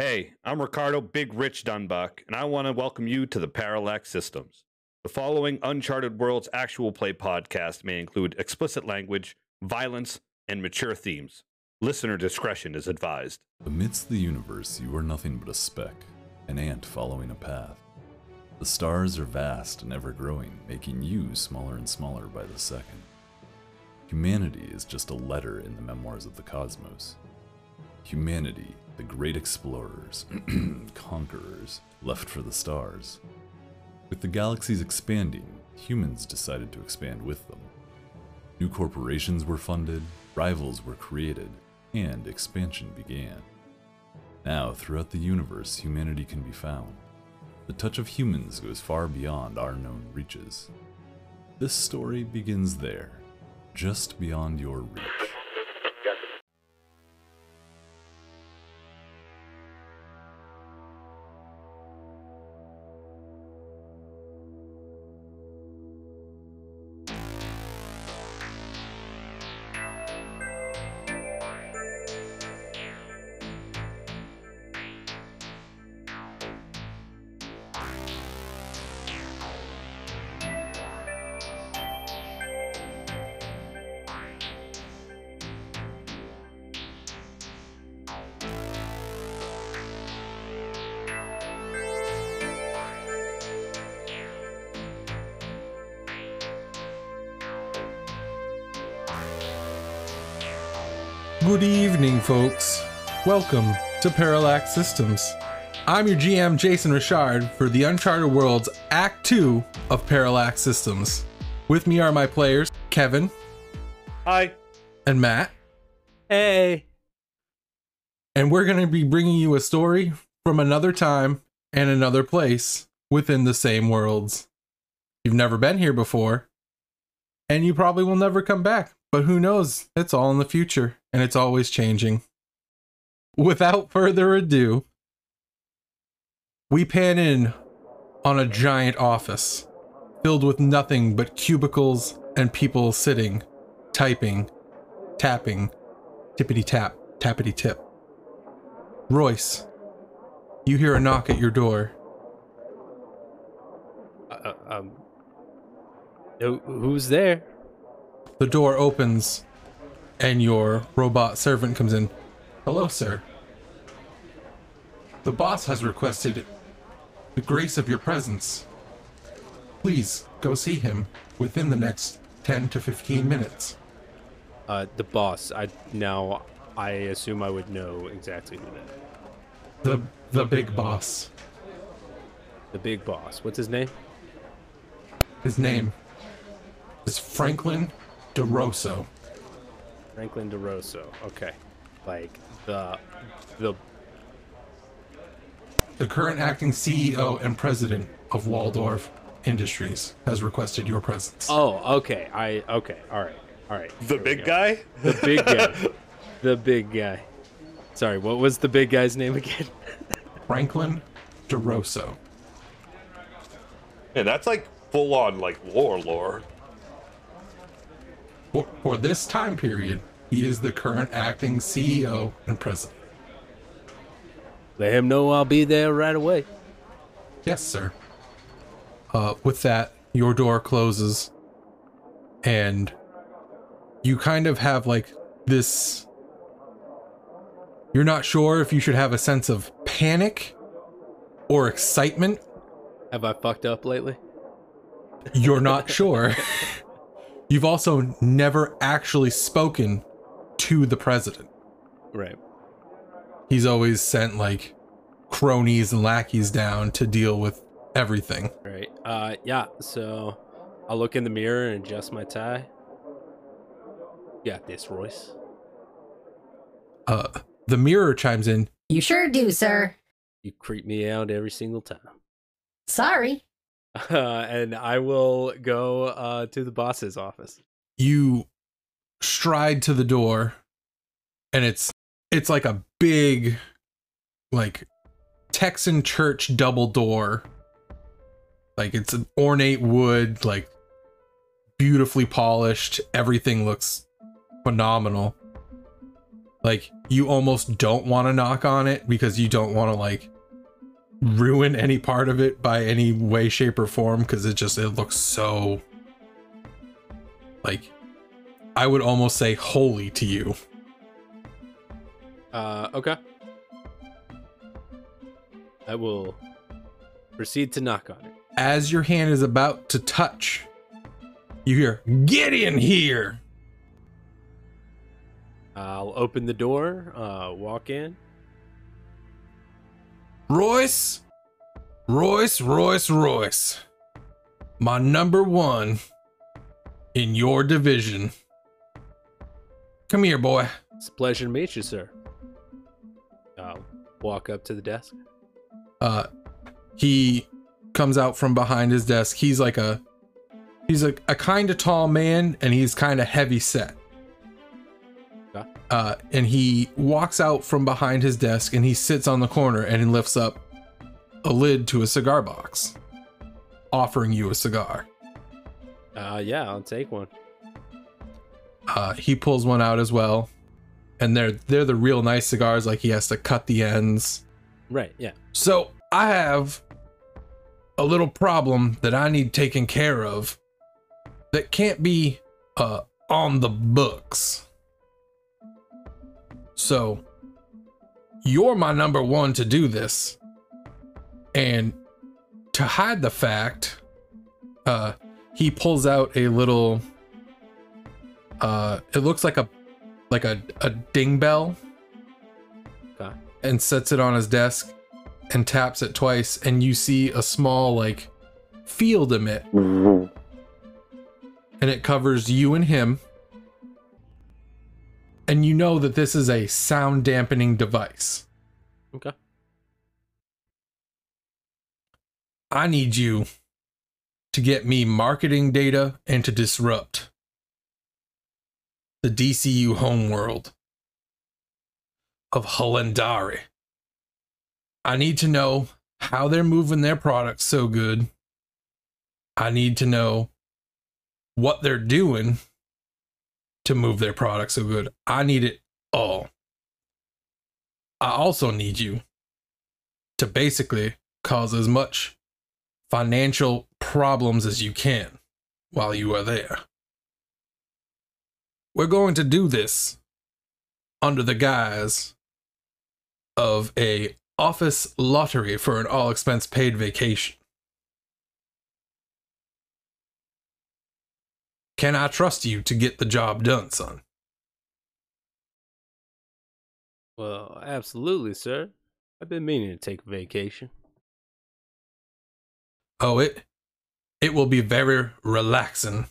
Hey, I'm Ricardo Big Rich Dunbauch, and I want to welcome you to the Parallax Systems. The following Uncharted Worlds actual play podcast may include explicit language, violence, and mature themes. Listener discretion is advised. Amidst the universe, you are nothing but a speck, an ant following a path. The stars are vast and ever growing, making you smaller and smaller by the second. Humanity is just a letter in the memoirs of the cosmos. Humanity, the great explorers, conquerors, left for the stars. With the galaxies expanding, humans decided to expand with them. New corporations were funded, rivals were created, and expansion began. Now, throughout the universe, humanity can be found. The touch of humans goes far beyond our known reaches. This story begins there, just beyond your reach. Good evening, folks. Welcome to Parallax Systems. I'm your GM, Jason Richard, for the Uncharted Worlds Act 2 of Parallax Systems. With me are my players, Kevin Hi. and Matt, Hey. and we're going to be bringing you a story from another time and another place within the same worlds. You've never been here before, and you probably will never come back, but who knows? It's all in the future, and it's always changing. Without further ado, we pan in on a giant office filled with nothing but cubicles and people sitting, typing, tapping, tippity tap, tappity tip. Royce, you hear a knock at your door. Uh, um. Who's there? The door opens and your robot servant comes in. Hello, sir. The boss has requested the grace of your presence. Please go see him within the next 10 to 15 minutes. Uh, the boss. I now. I assume I would know exactly who that. is. The the big boss. The big boss. What's his name? His name is Franklin DeRosso. Franklin DeRosso. Okay. Like the the The current acting CEO and president of Waldorf Industries has requested your presence. Oh, okay. I okay. All right. All right. The Here big guy? The big guy. the big guy. Sorry, what was the big guy's name again? Franklin DeRosso. Yeah, that's like full on like lore lore. For, for this time period, he is the current acting CEO and president. Let him know I'll be there right away. Yes, sir. Uh, with that, your door closes, and you kind of have like this. You're not sure if you should have a sense of panic or excitement. Have I fucked up lately? You're not sure. You've also never actually spoken to the president. Right. He's always sent like cronies and lackeys down to deal with everything. Right. Uh yeah, so I'll look in the mirror and adjust my tie. Got this, Royce. Uh, the mirror chimes in. You sure do, sir. You creep me out every single time. Sorry. Uh, and I will go uh to the boss's office. You stride to the door, and it's it's like a big, like Texan church double door. Like it's an ornate wood, like beautifully polished. Everything looks phenomenal. like you almost don't want to knock on it because you don't want to like ruin any part of it by any way shape or form because it just it looks so like i would almost say holy to you Uh, okay. I will proceed to knock on it. as your hand is about to touch you hear get in here I'll open the door, uh, walk in. royce royce royce royce my number one in your division come here boy It's a pleasure to meet you, sir. I'll walk up to the desk. uh he comes out from behind his desk he's like a he's a, a kind of tall man and he's kind of heavy set uh and he walks out from behind his desk and he sits on the corner and he lifts up a lid to a cigar box offering you a cigar Uh, yeah, I'll take one. Uh he pulls one out as well and they're they're the real nice cigars like he has to cut the ends Right, yeah. So I have a little problem that I need taken care of that can't be uh, on the books. So you're my number one to do this. And to hide the fact, uh, he pulls out a little uh it looks like a like a, a ding bell. Okay. and sets it on his desk and taps it twice and you see a small like field emit. And it covers you and him. And you know that this is a sound dampening device. Okay. i need you to get me marketing data and to disrupt the dcu homeworld of Halendari. I need to know how they're moving their products so good. I need to know what they're doing to move their products so good. I need it all. I also need you to basically cause as much financial problems as you can while you are there. We're going to do this under the guise of a office lottery for an all expense paid vacation. Can I trust you to get the job done, son? Well, absolutely, sir. I've been meaning to take a vacation. Oh, it it will be very relaxing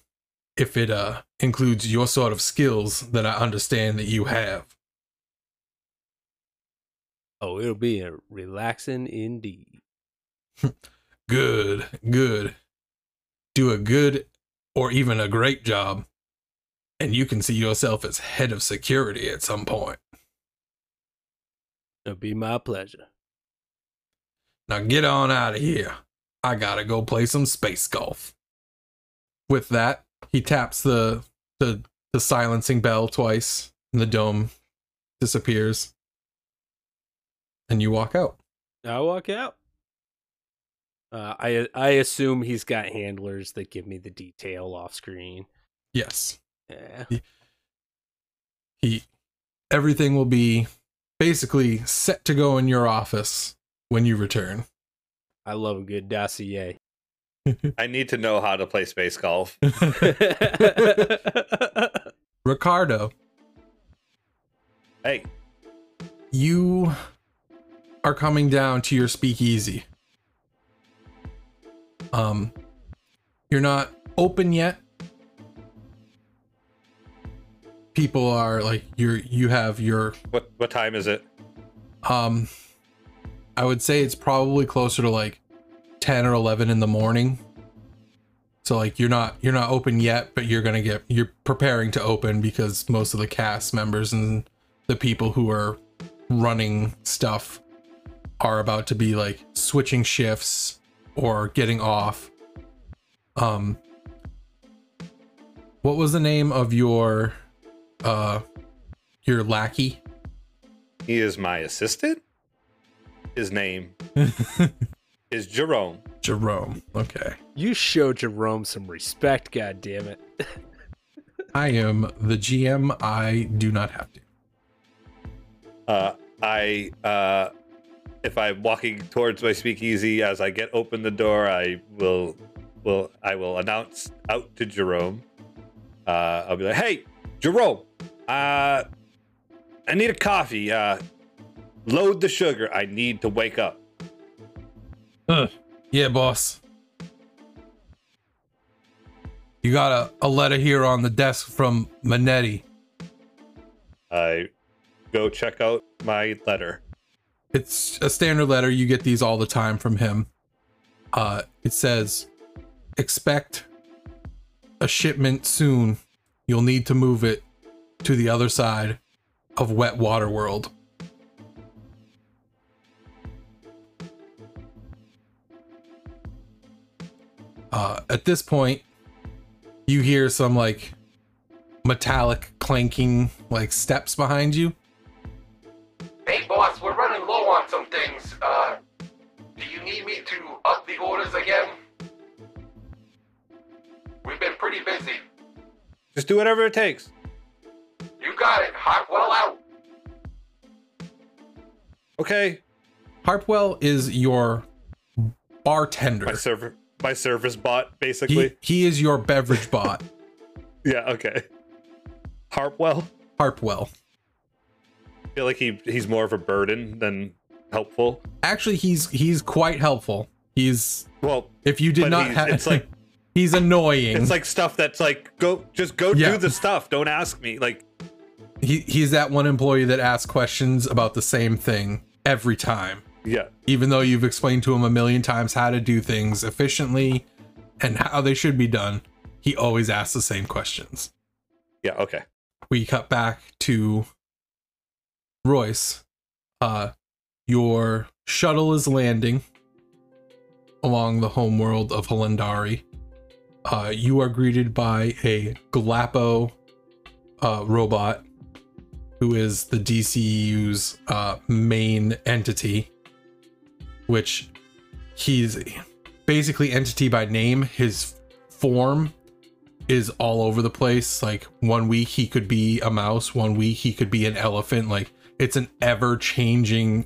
if it uh includes your sort of skills that I understand that you have. Oh, it'll be a relaxing indeed. Good, good. Do a good or even a great job, and you can see yourself as head of security at some point. It'll be my pleasure. Now get on out of here. I gotta go play some space golf. With that, he taps the the the silencing bell twice, and the dome disappears. And you walk out. I walk out. Uh, I I assume he's got handlers that give me the detail off screen. Yes. Yeah. He everything will be basically set to go in your office when you return. I love a good dossier. I need to know how to play space golf. Ricardo, Hey, you are coming down to your speakeasy. Um, you're not open yet. People are like you're you have your what what time is it? um I would say it's probably closer to like 10 or 11 in the morning. So like you're not you're not open yet, but you're going to get you're preparing to open because most of the cast members and the people who are running stuff are about to be like switching shifts or getting off. Um what was the name of your uh your lackey? He is my assistant. His name is Jerome. Jerome. Okay. You show Jerome some respect, god damn it. I am the GM. I do not have to. Uh, I uh, if I'm walking towards my speakeasy, as I get open the door, I will will I will announce out to Jerome. Uh, I'll be like, "Hey, Jerome, uh, I need a coffee. Uh, load the sugar. I need to wake up." Yeah, boss. You got a, a letter here on the desk from Manetti. I go check out my letter. It's a standard letter. You get these all the time from him. Uh, it says, expect a shipment soon. You'll need to move it to the other side of Wet Water World. Uh, at this point, you hear some like metallic clanking like steps behind you. Hey boss, we're running low on some things. Uh, do you need me to up the orders again? We've been pretty busy. Just do whatever it takes. You got it. Harpwell out. Okay. Harpwell is your bartender. My server, my service bot, basically. he is your beverage bot, yeah. Okay. Harpwell. Harpwell. I feel like he he's more of a burden than helpful. Actually, he's he's quite helpful. He's Well, if you did not have, it's like- he's annoying. it's like stuff that's like go just go Yeah. do the stuff. Don't ask me. Like he he's that one employee that asks questions about the same thing every time, yeah. even though you've explained to him a million times how to do things efficiently and how they should be done. He always asks the same questions. Yeah. Okay. we cut back to Royce. Uh, your shuttle is landing along the homeworld of Halendari. Uh, you are greeted by a Galapo uh, robot who is the DCU's uh, main entity, which he's basically entity by name. His form is all over the place. Like one week he could be a mouse, one week he could be an elephant. Like it's an ever changing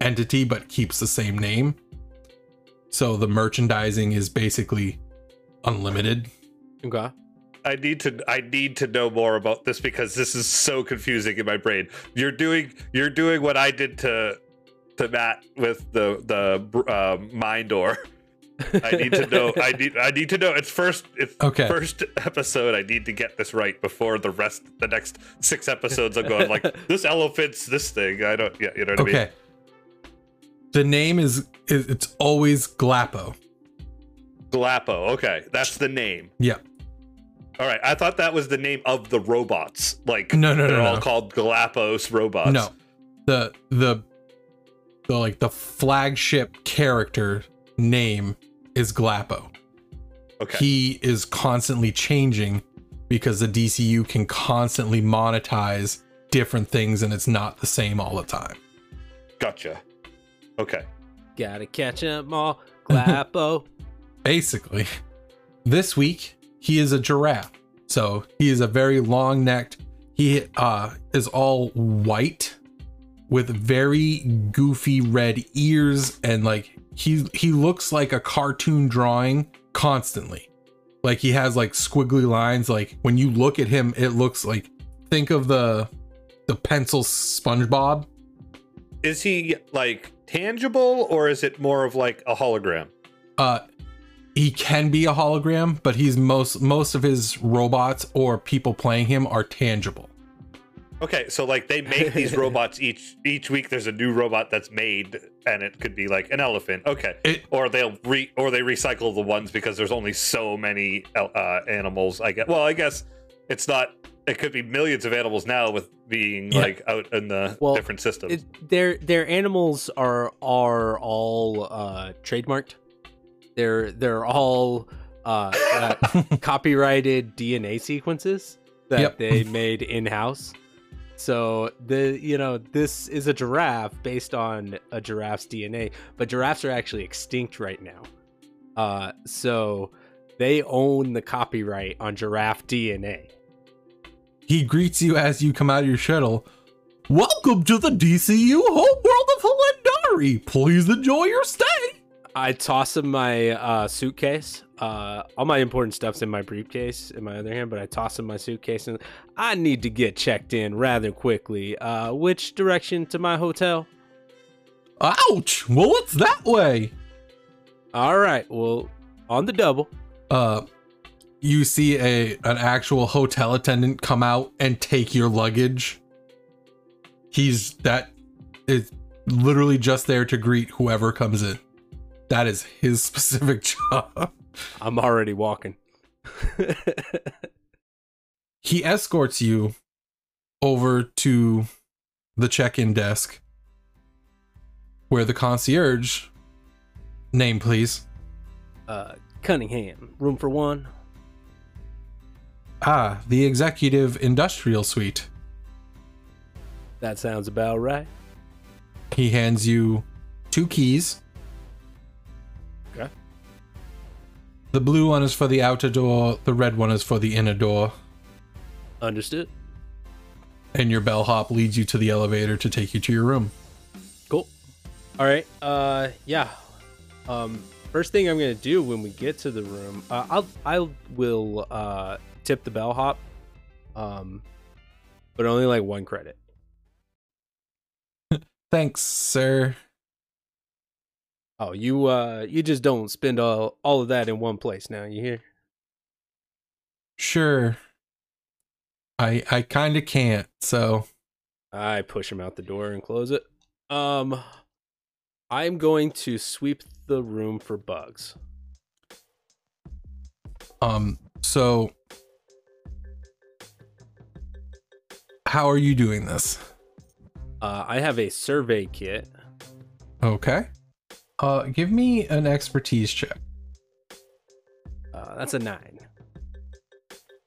entity, but keeps the same name. So the merchandising is basically unlimited. Okay. I need to I need to know more about this because this is so confusing in my brain. You're doing you're doing what I did to to Matt with the the uh, mind door. I need to know. I need. I need to know. It's first. It's Okay. first episode. I need to get this right before the rest. The next six episodes, I'm going like this elephant's this thing. I don't. Yeah, you know what I mean. Okay. The name is, is it's always Glapo. Glapo. Okay, that's the name. Yeah. All right. I thought that was the name of the robots. Like No, no, no, they're all no. called Galapagos robots. No. The the the like the flagship character name is Glapo. Okay. he is constantly changing because the DCU can constantly monetize different things and it's not the same all the time. Gotcha. Okay. Gotta catch 'em all. Glapo. Basically, this week he is a giraffe. So he is a very long necked. He uh, is all white with very goofy red ears and like he he looks like a cartoon drawing constantly. Like he has like squiggly lines. Like when you look at him, it looks like think of the the pencil SpongeBob. Is he like tangible or is it more of like a hologram? uh he can be a hologram but he's most most of his robots or people playing him are tangible Okay, so like they make these robots each each week. There's a new robot that's made, and it could be like an elephant. Okay, It- or they'll re or they recycle the ones because there's only so many uh, animals. I guess. Well, I guess it's not. It could be millions of animals now with being Yeah. like out in the Well, different systems. It, their their animals are are all uh, trademarked. They're they're all uh, uh, copyrighted DNA sequences that Yep. they made in house. So the you know this is a giraffe based on a giraffe's DNA, but giraffes are actually extinct right now. Uh, so they own the copyright on giraffe DNA. He greets you as you come out of your shuttle. Welcome to the DCU homeworld of Halendari. Please enjoy your stay. I toss him my uh, suitcase. Uh, all my important stuff's in my briefcase in my other hand, but I toss in my suitcase and I need to get checked in rather quickly. Uh, which direction to my hotel? Ouch! Well, it's that way. All right, well, on the double. Uh, you see a an actual hotel attendant come out and take your luggage. He's that is literally just there to greet whoever comes in. That is his specific job. I'm already walking. he escorts you over to the check-in desk where the concierge name please uh, Cunningham, room for one. ah the executive industrial suite That sounds about right. he hands you two keys the blue one is for the outer door the red one is for the inner door Understood. and your bellhop leads you to the elevator to take you to your room Cool. All right. Uh, yeah. Um, first thing I'm gonna do when we get to the room, uh, I'll I will uh tip the bellhop, um, but only like one credit. thanks sir Oh, you uh, you just don't spend all all of that in one place now. You hear? sure i i kind of can't so I push him out the door and close it. Um, I'm going to sweep the room for bugs. Um, so how are you doing this? Uh, I have a survey kit. Okay. Uh, give me an expertise check. Uh, that's a nine.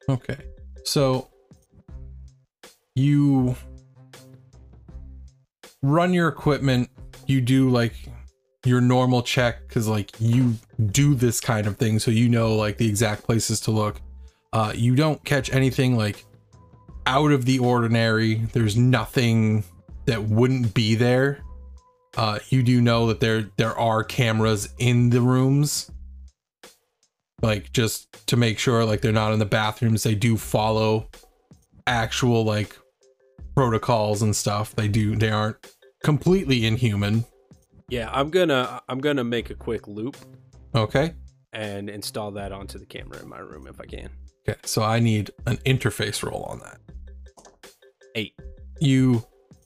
Okay. So you run your equipment, you do like your normal check cuz like you do this kind of thing so you know like the exact places to look. Uh you don't catch anything like out of the ordinary. There's nothing that wouldn't be there. Uh you do know that there there are cameras in the rooms. Like just to make sure like they're not in the bathrooms. They do follow actual like protocols and stuff. They do they aren't completely inhuman. Yeah, I'm gonna I'm gonna make a quick loop okay. and install that onto the camera in my room if I can. okay so i need an interface roll on that. Eight. you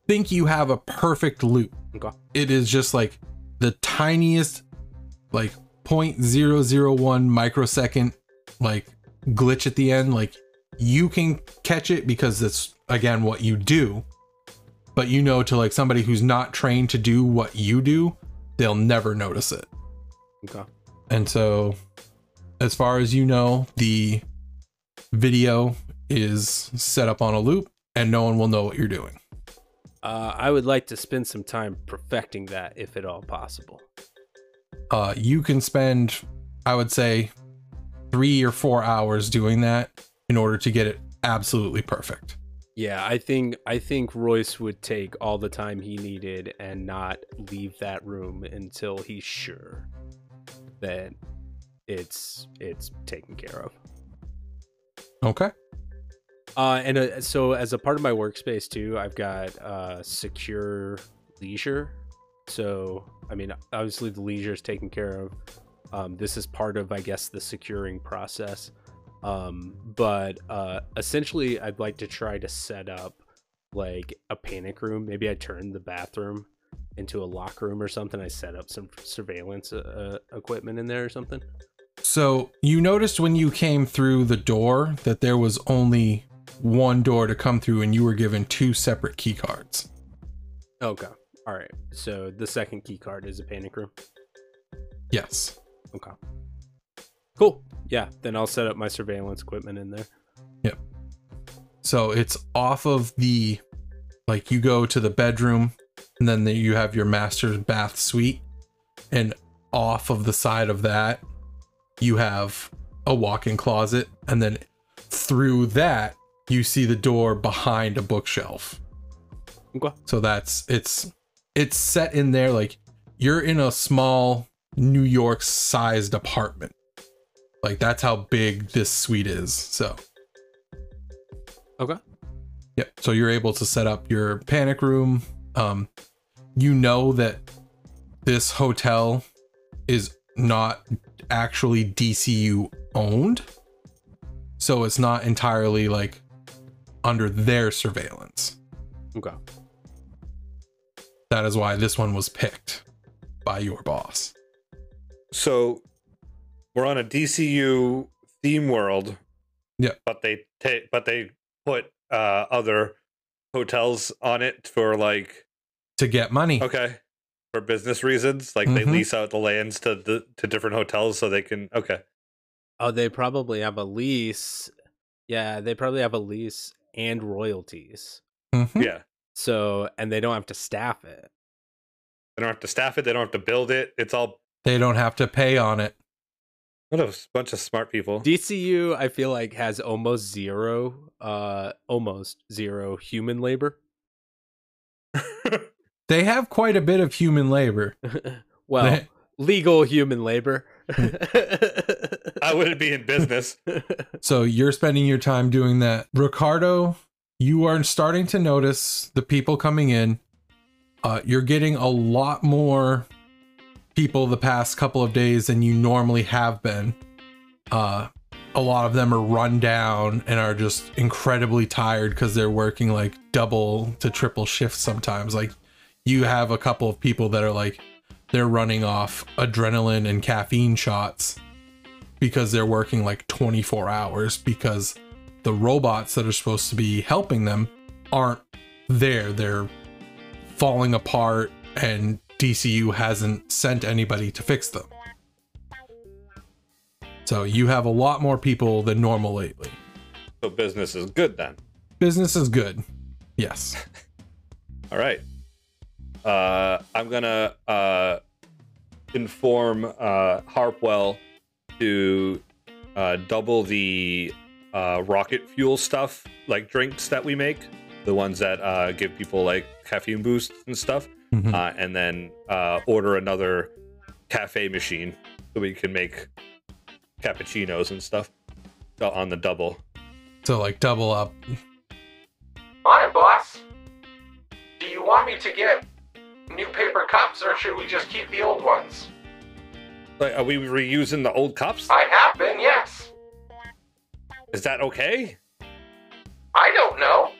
think you have a perfect loop Okay. it is just like the tiniest like 0.001 microsecond like glitch at the end like you can catch it because that's again what you do but you know to like somebody who's not trained to do what you do they'll never notice it Okay. and so as far as you know the video is set up on a loop and no one will know what you're doing Uh, I would like to spend some time perfecting that, if at all possible. uh, you can spend, I would say, three or four hours doing that in order to get it absolutely perfect. Yeah, I think I think Royce would take all the time he needed and not leave that room until he's sure that it's it's taken care of. Okay. Uh, and uh, so as a part of my workspace too, I've got uh, secure leisure. So I mean, obviously the leisure is taken care of. Um, this is part of, I guess, the securing process. Um, but uh, essentially, I'd like to try to set up like a panic room. Maybe I turn the bathroom into a locker room or something. I set up some surveillance uh, uh, equipment in there or something. So you noticed when you came through the door that there was only one door to come through and you were given two separate key cards. Okay. All right. So the second key card is a panic room. Yes. Okay. Cool. Yeah. Then I'll set up my surveillance equipment in there. Yep. So it's off of the Like you go to the bedroom, and then you have your master's bath suite, and off of the side of that, you have a walk-in closet, and then through that, you see the door behind a bookshelf. Okay. So that's it's it's set in there like you're in a small New York sized apartment. Like that's how big this suite is. So Okay. yeah, so you're able to set up your panic room. Um you know that this hotel is not actually DCU owned. So it's not entirely like under their surveillance. Okay. That is why this one was picked by your boss. So we're on a DCU theme world. Yeah. But they ta- but they put uh other hotels on it for like To get money. okay for business reasons. Like they Mhm. lease out the lands to the to different hotels so they can okay. Oh, they probably have a lease. Yeah, they probably have a lease and royalties. Mhm. Yeah. So, and they don't have to staff it. They don't have to staff it. They don't have to build it. It's all They don't have to pay on it. what a bunch of smart people. DCU, I feel like, has almost zero, uh, almost zero human labor. They have quite a bit of human labor. well, They- legal human labor. I wouldn't be in business. So you're spending your time doing that. Ricardo, you are starting to notice the people coming in. Uh, you're getting a lot more people the past couple of days than you normally have been. Uh, a lot of them are run down and are just incredibly tired because they're working like double to triple shifts sometimes. Like you have a couple of people that are like they're running off adrenaline and caffeine shots because they're working like 24 hours because the robots that are supposed to be helping them aren't there. They're falling apart and DCU hasn't sent anybody to fix them. So you have a lot more people than normal lately. So business is good then. Business is good. Yes. All right. Uh, I'm gonna uh, inform uh, Harpwell to uh, double the uh, rocket fuel stuff, like drinks that we make, the ones that uh, give people like caffeine boosts and stuff, Mhm. uh, and then uh, order another cafe machine so we can make cappuccinos and stuff on the double. So like double up. Hi, boss. Do you want me to get new paper cups or should we just keep the old ones? Like, are we reusing the old cups? I have been, yes. Is that okay? I don't know.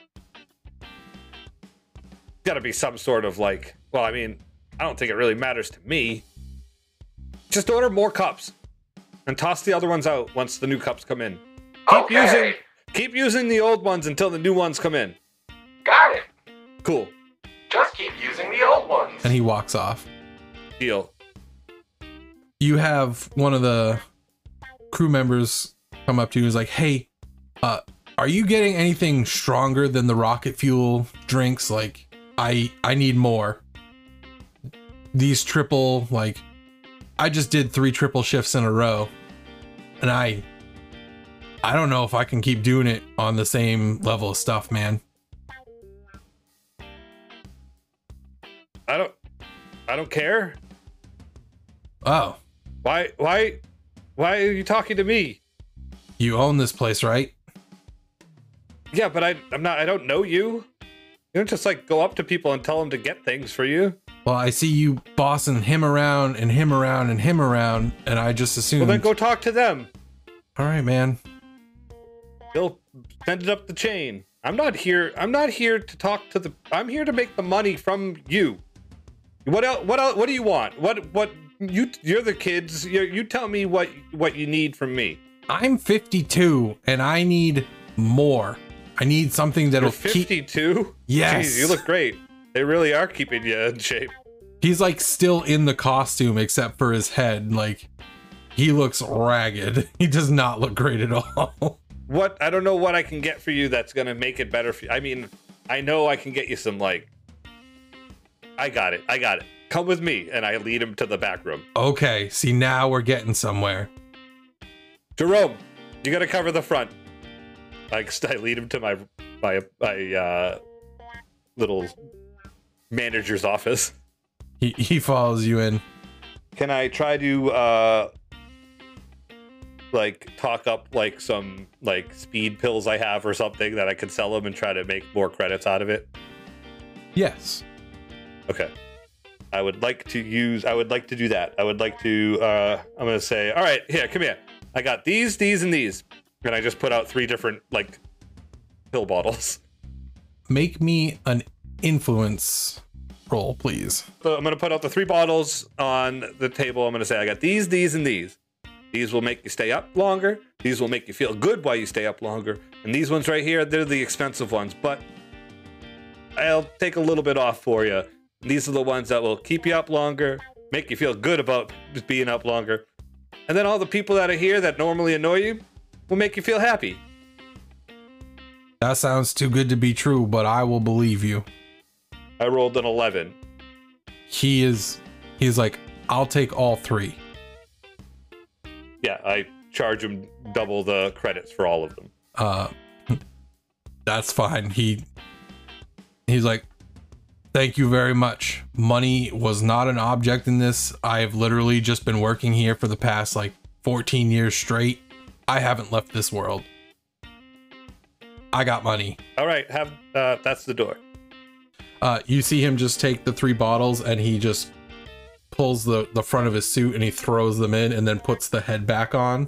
got to be some sort of like well i mean i don't think it really matters to me just order more cups and toss the other ones out once the new cups come in keep okay. using keep using the old ones until the new ones come in Got it. cool Just keep using the old ones. And he walks off. deal you have one of the crew members come up to you and is like, "Hey, uh, are you getting anything stronger than the rocket fuel drinks? Like, I I need more. These triple like, I just did three triple shifts in a row, and I I don't know if I can keep doing it on the same level of stuff, man. I don't i don't care Oh, why why why are you talking to me you own this place, right? yeah but i i'm not i don't know you you don't just like go up to people and tell them to get things for you Well, I see you bossing him around and him around and him around, and I just assume. well then go talk to them All right, man. They'll send it up the chain. I'm not here. I'm not here to talk to the. I'm here to make the money from you. What else? What else? What do you want? What? What? You? You're the kids. You, you tell me what what you need from me. I'm 52 and I need more. I need something that'll You're keep. 52. Yes. Jeez, you look great. They really are keeping you in shape. He's like still in the costume except for his head. Like he looks ragged. He does not look great at all. What? I don't know what I can get for you that's gonna make it better for you. I mean, I know I can get you some like. I got it. I got it. Come with me, and I lead him to the back room. Okay, see now we're getting somewhere. Jerome, you got to cover the front. I, I lead him to my my my uh, little manager's office. He he follows you in. Can I try to uh like talk up like some like speed pills I have or something that I could sell him and try to make more credits out of it? Yes. Okay. I would like to use I would like to do that. I would like to uh I'm gonna say, all right, here, come here. I got these, these, and these. And I just put out three different like pill bottles. Make me an influence roll, please. So I'm gonna put out the three bottles on the table. I'm gonna say I got these, these, and these. These will make you stay up longer. These will make you feel good while you stay up longer. And these ones right here, they're the expensive ones, but I'll take a little bit off for you. These are the ones that will keep you up longer, make you feel good about being up longer. And then all the people that are here that normally annoy you will make you feel happy. That sounds too good to be true, but I will believe you. I rolled an 11. He is he's like, I'll take all three. Yeah, I charge him double the credits for all of them. Uh that's fine. He he's like, Thank you very much. Money was not an object in this. I have literally just been working here for the past like 14 years straight. I haven't left this world. I got money. All right, have uh, that's the door. Uh, you see him just take the three bottles and he just pulls the, the front of his suit and he throws them in and then puts the head back on.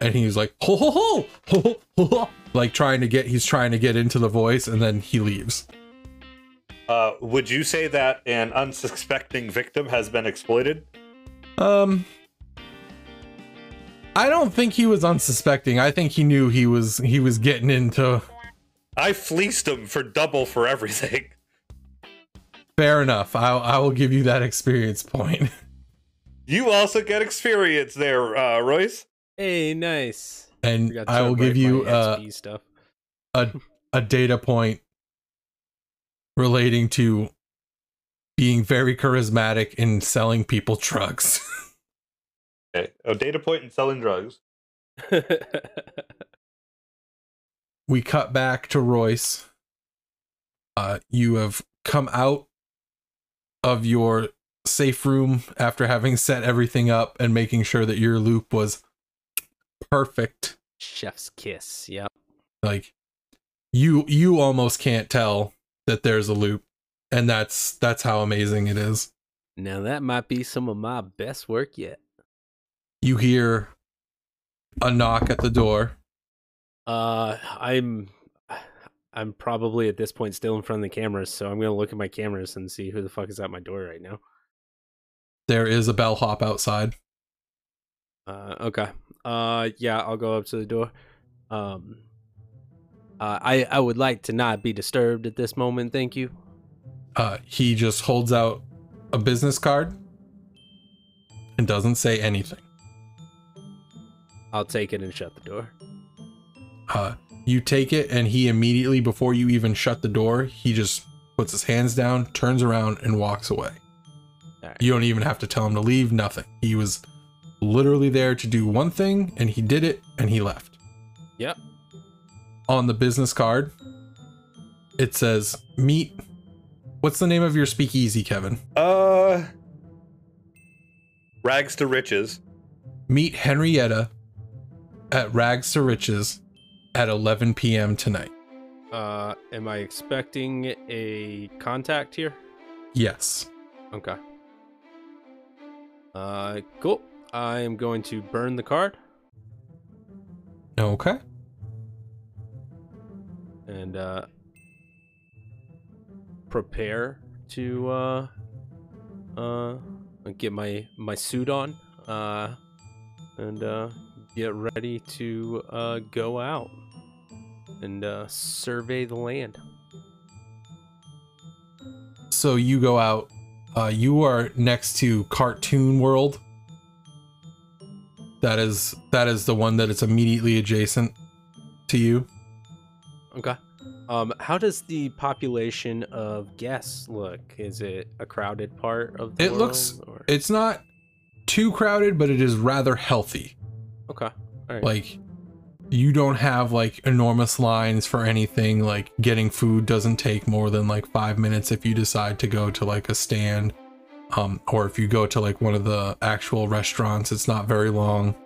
And he's like, ho ho ho, ho ho ho, ho," like trying to get, he's trying to get into the voice and then he leaves. Uh, would you say that an unsuspecting victim has been exploited? Um, I don't think he was unsuspecting. I think he knew he was he was getting into. I fleeced him for double for everything. Fair enough. I I will give you that experience point. You also get experience there, uh, Royce. Hey, nice. And I will give you uh, stuff. a a data point relating to being very charismatic in selling people drugs. Okay, a data point in selling drugs. we cut back to Royce. Uh, you have come out of your safe room after having set everything up and making sure that your loop was perfect. Chef's kiss. Yep. Like you you almost can't tell that there's a loop and that's that's how amazing it is. Now that might be some of my best work yet. You hear a knock at the door. Uh, I'm, I'm probably at this point still in front of the cameras, so I'm gonna look at my cameras and see who the fuck is at my door right now. There is a bellhop outside. Uh, okay. Uh, yeah, I'll go up to the door. Um, uh, I I would like to not be disturbed at this moment. Thank you. Uh, he just holds out a business card and doesn't say anything. I'll take it and shut the door. Uh, you take it, and he immediately, before you even shut the door, he just puts his hands down, turns around, and walks away. Alright. You don't even have to tell him to leave, nothing. He was literally there to do one thing, and he did it, and he left. Yep. On the business card, it says, Meet. What's the name of your speakeasy, Kevin? Uh, rags to riches. Meet Henrietta at Rags to Riches at 11 p.m. tonight. Uh, am I expecting a contact here? Yes. Okay. Uh, cool. I am going to burn the card Okay. And uh, prepare to uh, uh, get my my suit on. Uh, and uh, get ready to uh, go out and uh, survey the land. So you go out. Uh, you are next to Cartoon World. That is that is the one that is immediately adjacent to you. Okay. Um, how does the population of guests look? Is it a crowded part of the It looks- or- It's not too crowded, but it is rather healthy. okay. All right. Like you don't have like enormous lines for anything. Like getting food doesn't take more than like five minutes if you decide to go to like a stand. Um, or if you go to like one of the actual restaurants, it's not very long.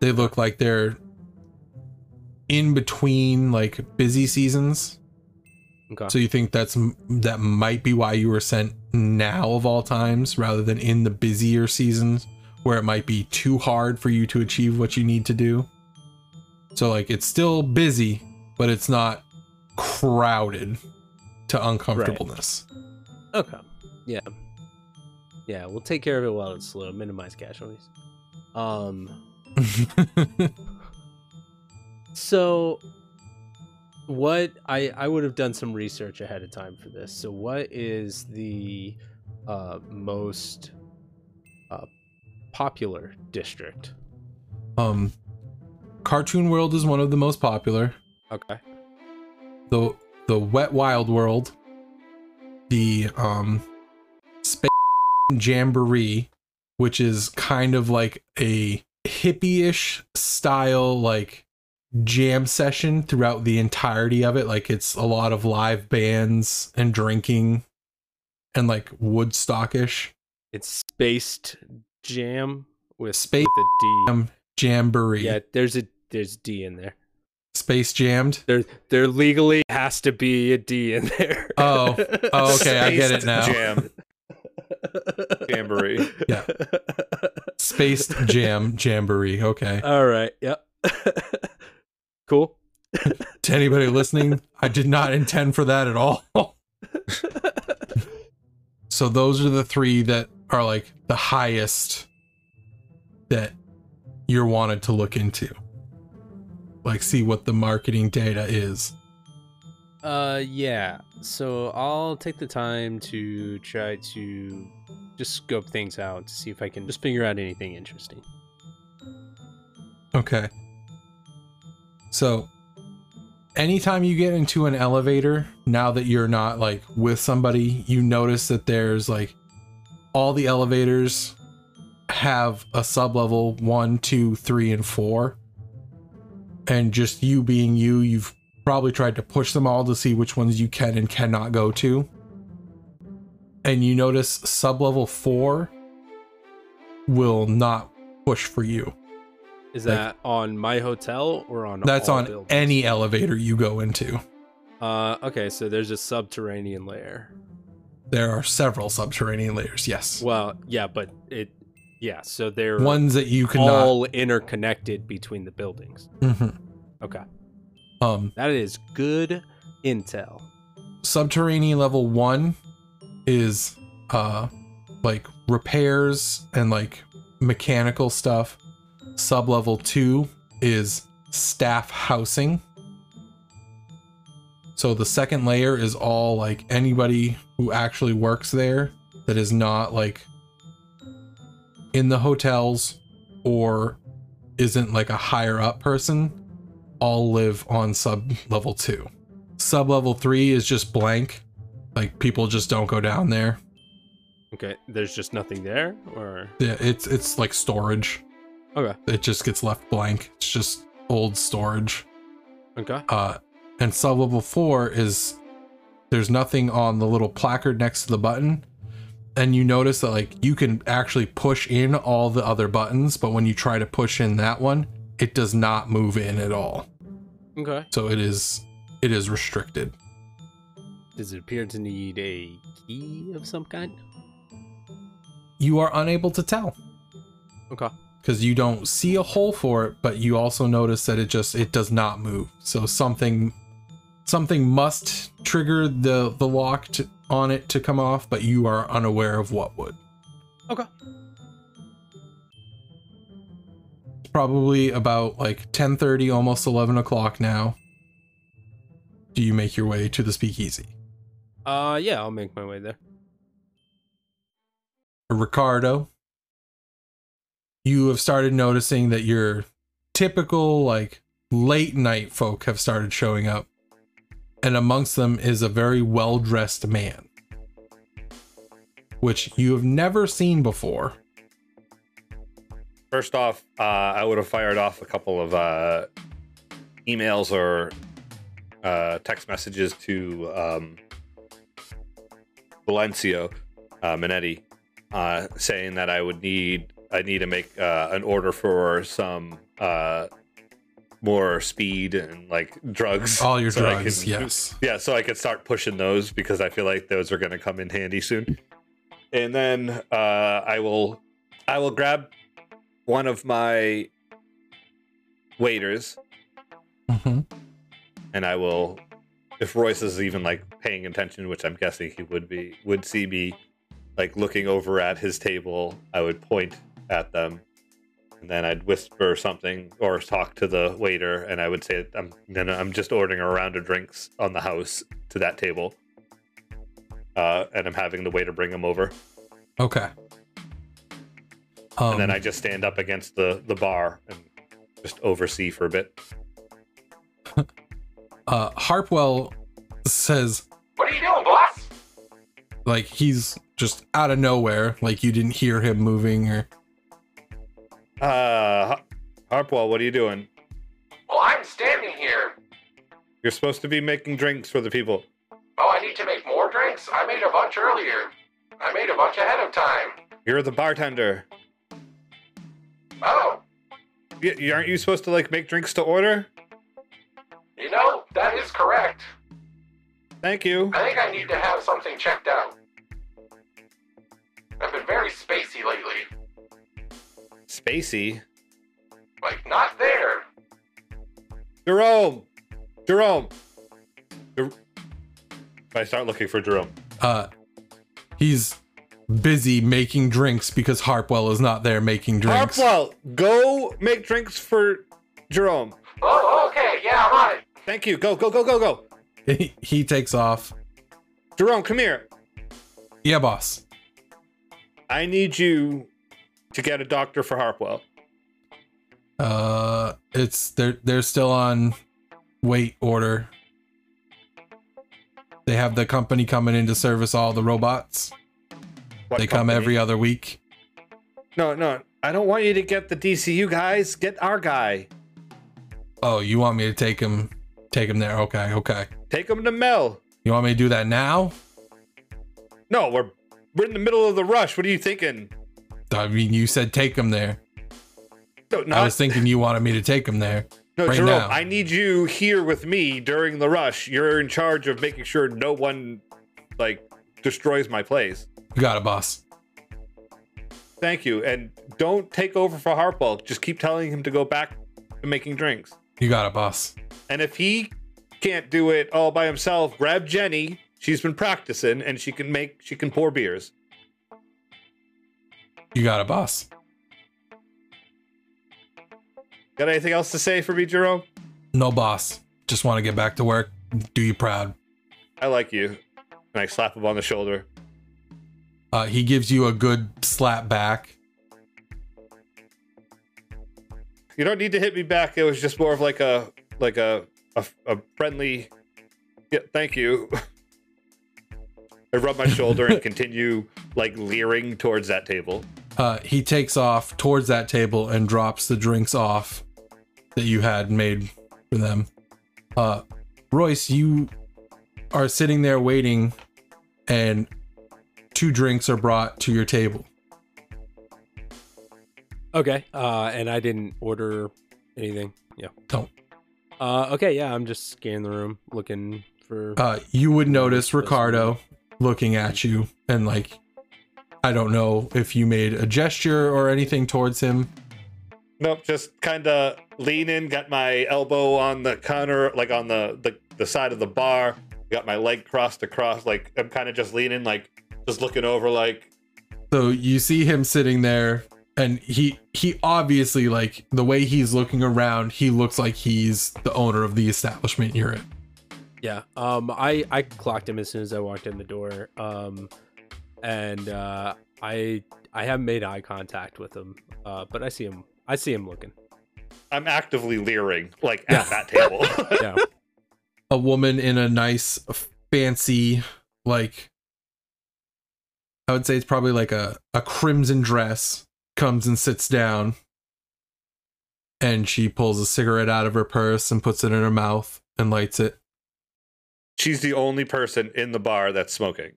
They look like they're in between like busy seasons. okay. So you think that's that might be why you were sent now of all times rather than in the busier seasons where it might be too hard for you to achieve what you need to do. So like it's still busy, but it's not crowded to uncomfortableness. Okay. Yeah. Yeah, we'll take care of it while it's slow. Minimize casualties. Um. So, what I I would have done some research ahead of time for this. So, what is the uh, most uh, popular district? um Cartoon World is one of the most popular. Okay. The the Wet Wild World, the um Space Jamboree, which is kind of like a hippie-ish style like jam session throughout the entirety of it. Like it's a lot of live bands and drinking and like Woodstockish. It's spaced jam with Space with a D. Jam Jamboree. Yeah, there's a there's D in there. Space Jammed. There there legally has to be a D in there. Oh. Oh, okay, I get it now. Jam. Jamboree. Yeah. Spaced Jam Jamboree. Okay. All right. Yep. cool. to anybody listening, I did not intend for that at all. so those are the three that are like the highest that you're wanted to look into. Like see what the marketing data is. Uh yeah. So I'll take the time to try to just scope things out to see if I can just figure out anything interesting. Okay. So anytime you get into an elevator, now that you're not like with somebody, you notice that there's like all the elevators have a sub level one, two, three, and four. And just you being you, you've probably tried to push them all to see which ones you can and cannot go to. And you notice sub level four will not push for you. Is Like- that on my hotel or on That's on buildings? any elevator you go into. Uh okay, so there's a subterranean layer. There are several subterranean layers, yes. Well, yeah, but it yeah, so they're Ones that you cannot. all interconnected between the buildings. Mhm. Okay. Um, That is good intel. subterranean level one is uh like repairs and like mechanical stuff. Sub level two is staff housing. So the second layer is all like anybody who actually works there that is not like in the hotels or isn't like a higher up person all live on sub level 2. Sub level 3 is just blank. Like people just don't go down there. Okay, there's just nothing there or Yeah, it's it's like storage. Okay. It just gets left blank. It's just old storage. Okay. Uh and sub level 4 is there's nothing on the little placard next to the button. And you notice that like you can actually push in all the other buttons, but when you try to push in that one, it does not move in at all. Okay. So it is it is restricted. Does it appear to need a key of some kind? You are unable to tell Okay. Because you don't see a hole for it, but you also notice that it just it does not move. So something something must trigger the the lock to, on it to come off, but you are unaware of what would. Okay. It's probably about like 10:30, almost 11 o'clock now. Do you make your way to the speakeasy? Uh yeah, I'll make my way there. Ricardo, you have started noticing that your typical like late night folk have started showing up. and amongst them is a very well dressed man, which you have never seen before. First off, uh, I would have fired off a couple of uh, emails or uh, text messages to um, Valencio uh, Minetti, uh, saying that I would need I need to make uh, an order for some uh, more speed and like drugs. All your so drugs, can- yes. Yeah, so I could start pushing those because I feel like those are going to come in handy soon. And then uh, I will I will grab one of my waiters hmm and I will if Royce is even like paying attention, which I'm guessing he would be, would see me like looking over at his table, I would point at them and then I'd whisper something or talk to the waiter and I would say I'm gonna I'm just ordering a round of drinks on the house to that table. Uh, and I'm having the waiter bring them over. Okay. Um, and then I just stand up against the the bar and just oversee for a bit. uh, Harpwell says, What are you doing, boss? like, he's just out of nowhere, like you didn't hear him moving or. Uh, Har- Harpwell, what are you doing? Well, I'm standing here. You're supposed to be making drinks for the people. Oh, I need to make more drinks? I made a bunch earlier. I made a bunch ahead of time. You're the bartender. Oh, Y- y- aren't you supposed to like make drinks to order? you know, that is correct. Thank you. I think I need to have something checked out. I've been very spacey lately. Spacey. Like, not there. Jerome. Jerome. Jer- I start looking for Jerome. Uh, he's busy making drinks because Harpwell is not there making drinks. Harpwell, go make drinks for Jerome. Oh, okay, yeah, I'm on it. Thank you. Go, go, go, go, go. He, he takes off. Jerome, come here. Yeah, boss. I need you to get a doctor for Harpwell. Uh, it's they're they're still on wait order. They have the company coming in to service all the robots. What they come every other week. No, no. I don't want you to get the DCU guys. Get our guy. Oh, you want me to take him? Take him there? Okay, okay. Take him to Mel. You want me to do that now? No, we're we're in the middle of the rush. What are you thinking? I mean, you said take him there. No, I was thinking you wanted me to take him there. no, right Jerome. now. I need you here with me during the rush. You're in charge of making sure no one like destroys my place. You got it, boss. Thank you, and don't take over for Harpwell. Just keep telling him to go back to making drinks. You got it, boss. And if he can't do it all by himself, grab Jenny. She's been practicing, and she can make she can pour beers. You got it, boss. Got anything else to say for me, Jerome? No, boss. Just want to get back to work. Do you proud. I like you. And I slap him on the shoulder. Uh, he gives you a good slap back. You don't need to hit me back. It was just more of like a like a a, a friendly. Yeah, thank you. I rub my shoulder and continue like leering towards that table. Uh, he takes off towards that table and drops the drinks off that you had made for them. Uh, Royce, you are sitting there waiting, and two drinks are brought to your table. Okay. Uh, and I didn't order anything. Yeah. Don't. Uh, okay. Yeah, I'm just scanning the room, looking for. Uh, you would notice Ricardo looking at you, and like, I don't know if you made a gesture or anything towards him. Nope, just kind of lean in, got my elbow on the counter, like on the, the, the side of the bar, got my leg crossed across, like I'm kind of just leaning, like just looking over, like, So you see him sitting there and he he obviously like the way he's looking around, he looks like he's the owner of the establishment you're in. Yeah. Um. I I clocked him as soon as I walked in the door. Um, and uh, I I haven't made eye contact with him. Uh, but I see him. I see him looking. I'm actively leering, like Yeah. at that table. Yeah. a woman in a nice fancy like I would say it's probably like a, a crimson dress comes and sits down and she pulls a cigarette out of her purse and puts it in her mouth and lights it. She's the only person in the bar that's smoking.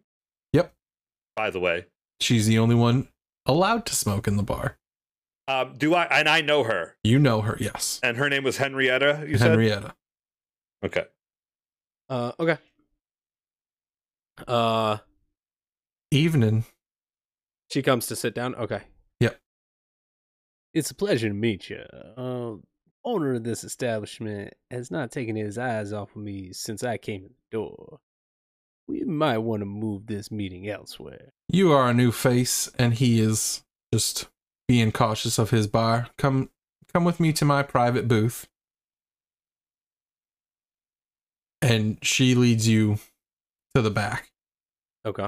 Yep. By the way, She's the only one allowed to smoke in the bar. um, do I? And I know her, You know her, yes. and her name was Henrietta. You Henrietta. said okay. Uh, okay. Uh, Evening. she comes to sit down. Okay. Yep. It's a pleasure to meet you. Uh, owner of this establishment has not taken his eyes off of me since I came in the door. We might want to move this meeting elsewhere. You are a new face, and he is just being cautious of his bar. Come come with me to my private booth. And she leads you to the back. Okay.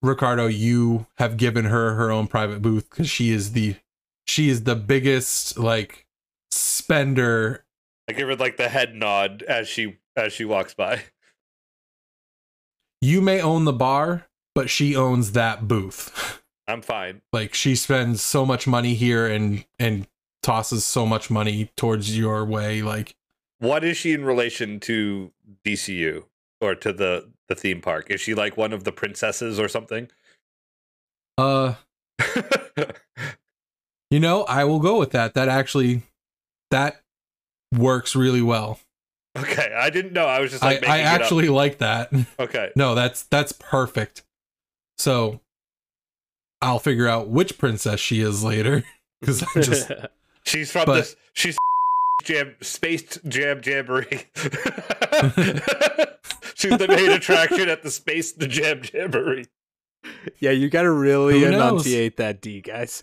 Ricardo, you have given her her own private booth because she is the she is the biggest like spender. I give her like the head nod as she as she walks by. You may own the bar, but she owns that booth. I'm fine. like she spends so much money here and and tosses so much money towards your way like What is she in relation to DCU or to the the theme park? Is she like one of the princesses or something? uh you know i will go with that that actually that works really well okay, I didn't know. I was just i like i making it up. actually like that Okay. no that's that's perfect so i'll figure out which princess she is later because i'm just She's from But- this. She's jam space jam jamboree. she's the main attraction at the space the jam jamboree. yeah, you got to really Who knows? enunciate that D, guys.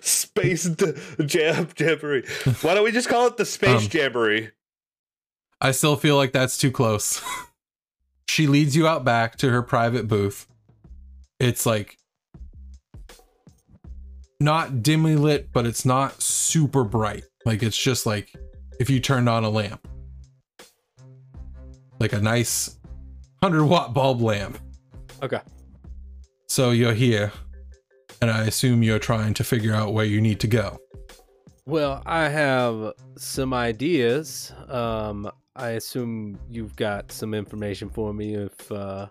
Space d- jam jamboree. Why don't we just call it the space Um, jamboree? I still feel like that's too close. she leads you out back to her private booth. It's like not dimly lit, but it's not super bright. Like it's just like if you turned on a lamp. Like a nice 100 watt bulb lamp. Okay. So you're here, and I assume you're trying to figure out where you need to go. Well, I have some ideas. Um, I assume you've got some information for me if uh,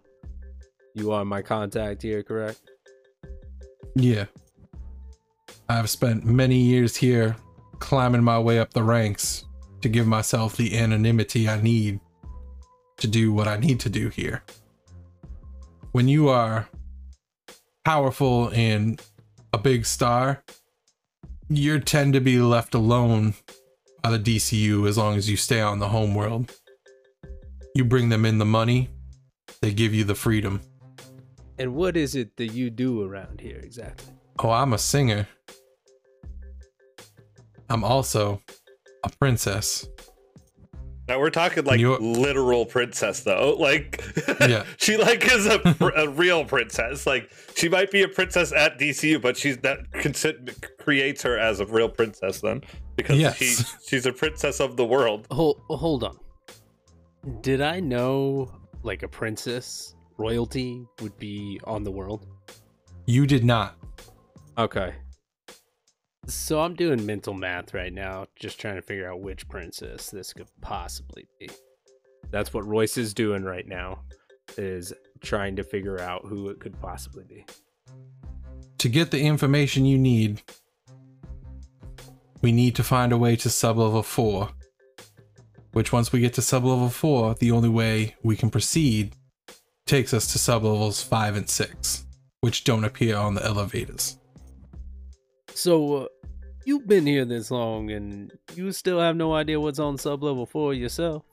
you are my contact here, correct? Yeah. I've spent many years here climbing my way up the ranks to give myself the anonymity I need to do what I need to do here. When you are powerful and a big star, you tend to be left alone by the DCU as long as you stay on the home world. You bring them in the money, they give you the freedom. And what is it that you do around here exactly? Oh, I'm a singer. I'm also a princess. Now we're talking like you- literal princess though. Like Yeah. she like is a, a real princess. Like she might be a princess at DCU, but she's that consi- creates her as a real princess then because Yes. she she's a princess of the world. Hold, hold on. Did I know like a princess royalty would be on the world? You did not. Okay. So I'm doing mental math right now, just trying to figure out which princess this could possibly be. That's what Royce is doing right now, is trying to figure out who it could possibly be. To get the information you need, we need to find a way to sublevel 4. Which, once we get to sublevel 4, the only way we can proceed takes us to sublevels 5 and 6, which don't appear on the elevators. So uh, you've been here this long, and you still have no idea what's on sub level four yourself.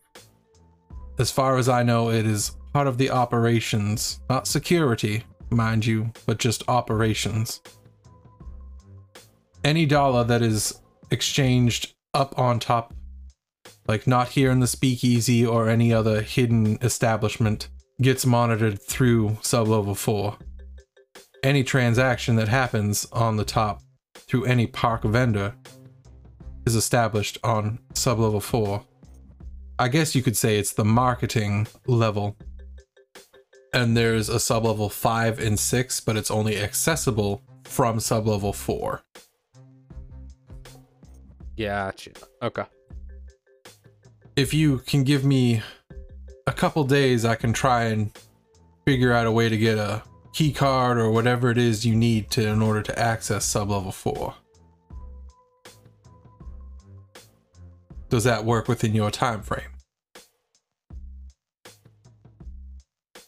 As far as I know, it is part of the operations, not security, mind you, but just operations. Any dollar that is exchanged up on top, like not here in the speakeasy or any other hidden establishment, gets monitored through sublevel 4. Any transaction that happens on the top through any park vendor is established on sublevel 4 I guess you could say it's the marketing level. And there's a sub level 5 and 6, but it's only accessible from sub level 4. Gotcha. Okay. If you can give me a couple days, I can try and figure out a way to get a key card or whatever it is you need to in order to access sub level 4. Does that work within your time frame?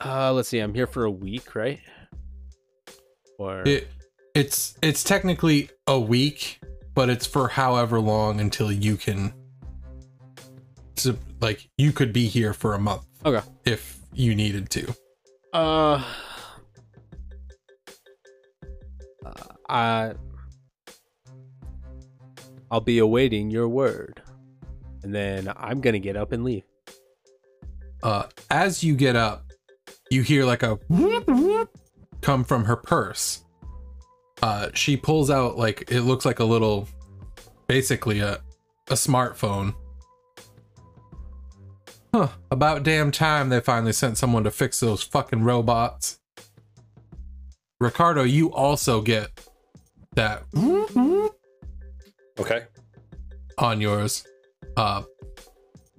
Uh, let's see. I'm here for a week, right? Or It it's it's technically a week, but it's for however long until you can so like you could be here for a month okay. if you needed to. Uh, uh, I I'll be awaiting your word, and then I'm gonna get up and leave. Uh as you get up, you hear like a whoop, whoop come from her purse. Uh she pulls out like it looks like a little basically a a smartphone. Huh, about damn time they finally sent someone to fix those fucking robots. Ricardo, you also get that Okay. on yours. Uh,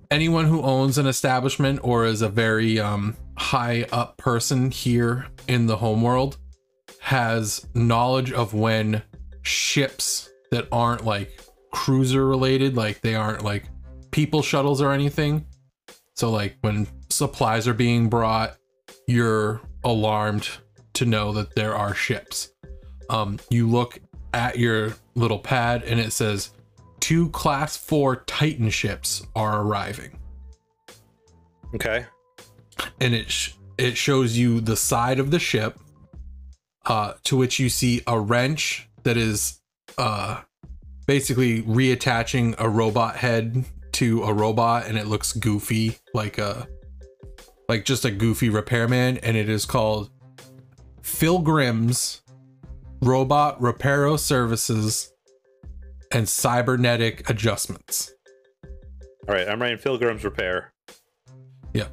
anyone who owns an establishment or is a very um, high up person here in the homeworld has knowledge of when ships that aren't like cruiser related, like they aren't like people shuttles or anything. So, like when supplies are being brought, you're alarmed to know that there are ships. Um, you look at your little pad and it says two class 4 titan ships are arriving Okay. and it sh- it shows you the side of the ship uh to which you see a wrench that is uh basically reattaching a robot head to a robot and it looks goofy like a like just a goofy repairman and it is called Phil Grimm's Robot Reparo Services and Cybernetic Adjustments. All right. I'm writing Phil Pilgrim's Repair. Yeah.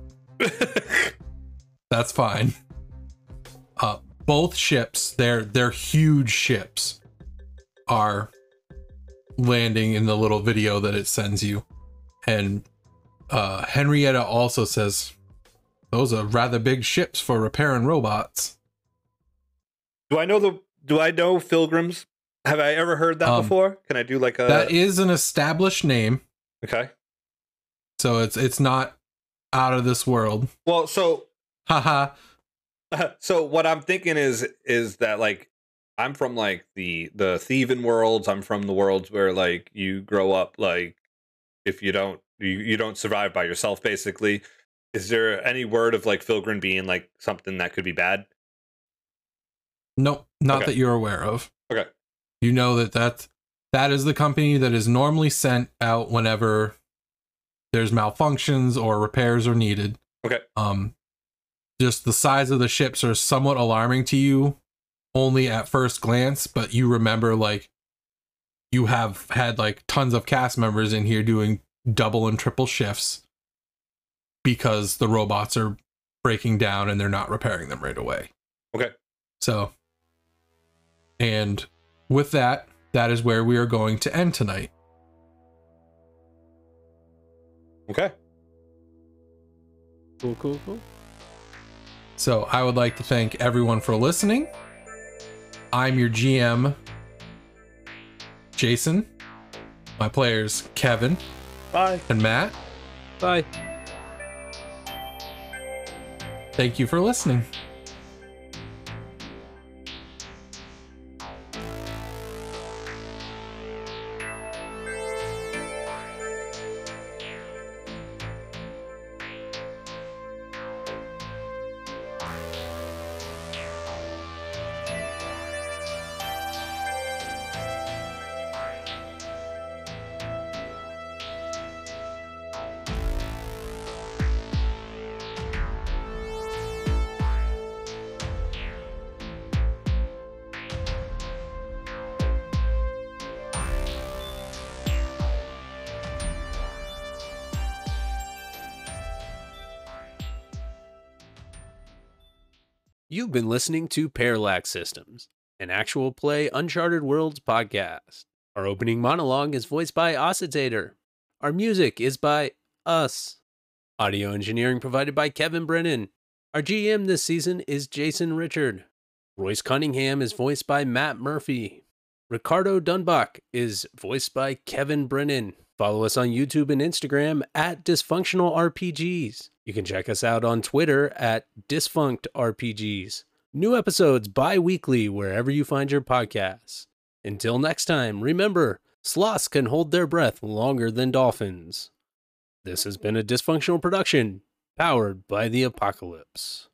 That's fine. Uh, both ships, they're they're huge ships, are landing in the little video that it sends you, and uh, Henrietta also says, "Those are rather big ships for repairing robots." do I know the? Do I know Pilgrims? Have I ever heard that Um, before? Can I do like a? that is an established name, okay. so it's it's not out of this world. Well, so Haha. so what I'm thinking is is that like I'm from like the the thieving worlds. I'm from the worlds where like you grow up like if you don't you, you don't survive by yourself basically. Is there any word of like Filgrin being like something that could be bad? Nope, not Okay. that you're aware of. Okay. You know that that that is the company that is normally sent out whenever there's malfunctions or repairs are needed. Okay. Um just the size of the ships are somewhat alarming to you only at first glance, but you remember like you have had like tons of cast members in here doing double and triple shifts because the robots are breaking down and they're not repairing them right away. Okay. So, and with that, that is where we are going to end tonight. Okay. Cool, cool, cool. So, I would like to thank everyone for listening. I'm your GM, Jason. My players, Kevin Bye. and Matt. Bye. Thank you for listening. Been listening to Parallax Systems, an actual play Uncharted Worlds podcast. Our opening monologue is voiced by Oscitator. Our music is by us. Audio engineering provided by Kevin Brennan. Our GM this season is Jason Richard. Royce Cunningham is voiced by Matt Murphy. Ricardo Dunbauch is voiced by Kevin Brennan. Follow us on YouTube and Instagram at Dysfunctional RPGs. You can check us out on Twitter at Dysfunct RPGs. New episodes bi weekly wherever you find your podcasts. Until next time, remember sloths can hold their breath longer than dolphins. This has been a dysfunctional production powered by the apocalypse.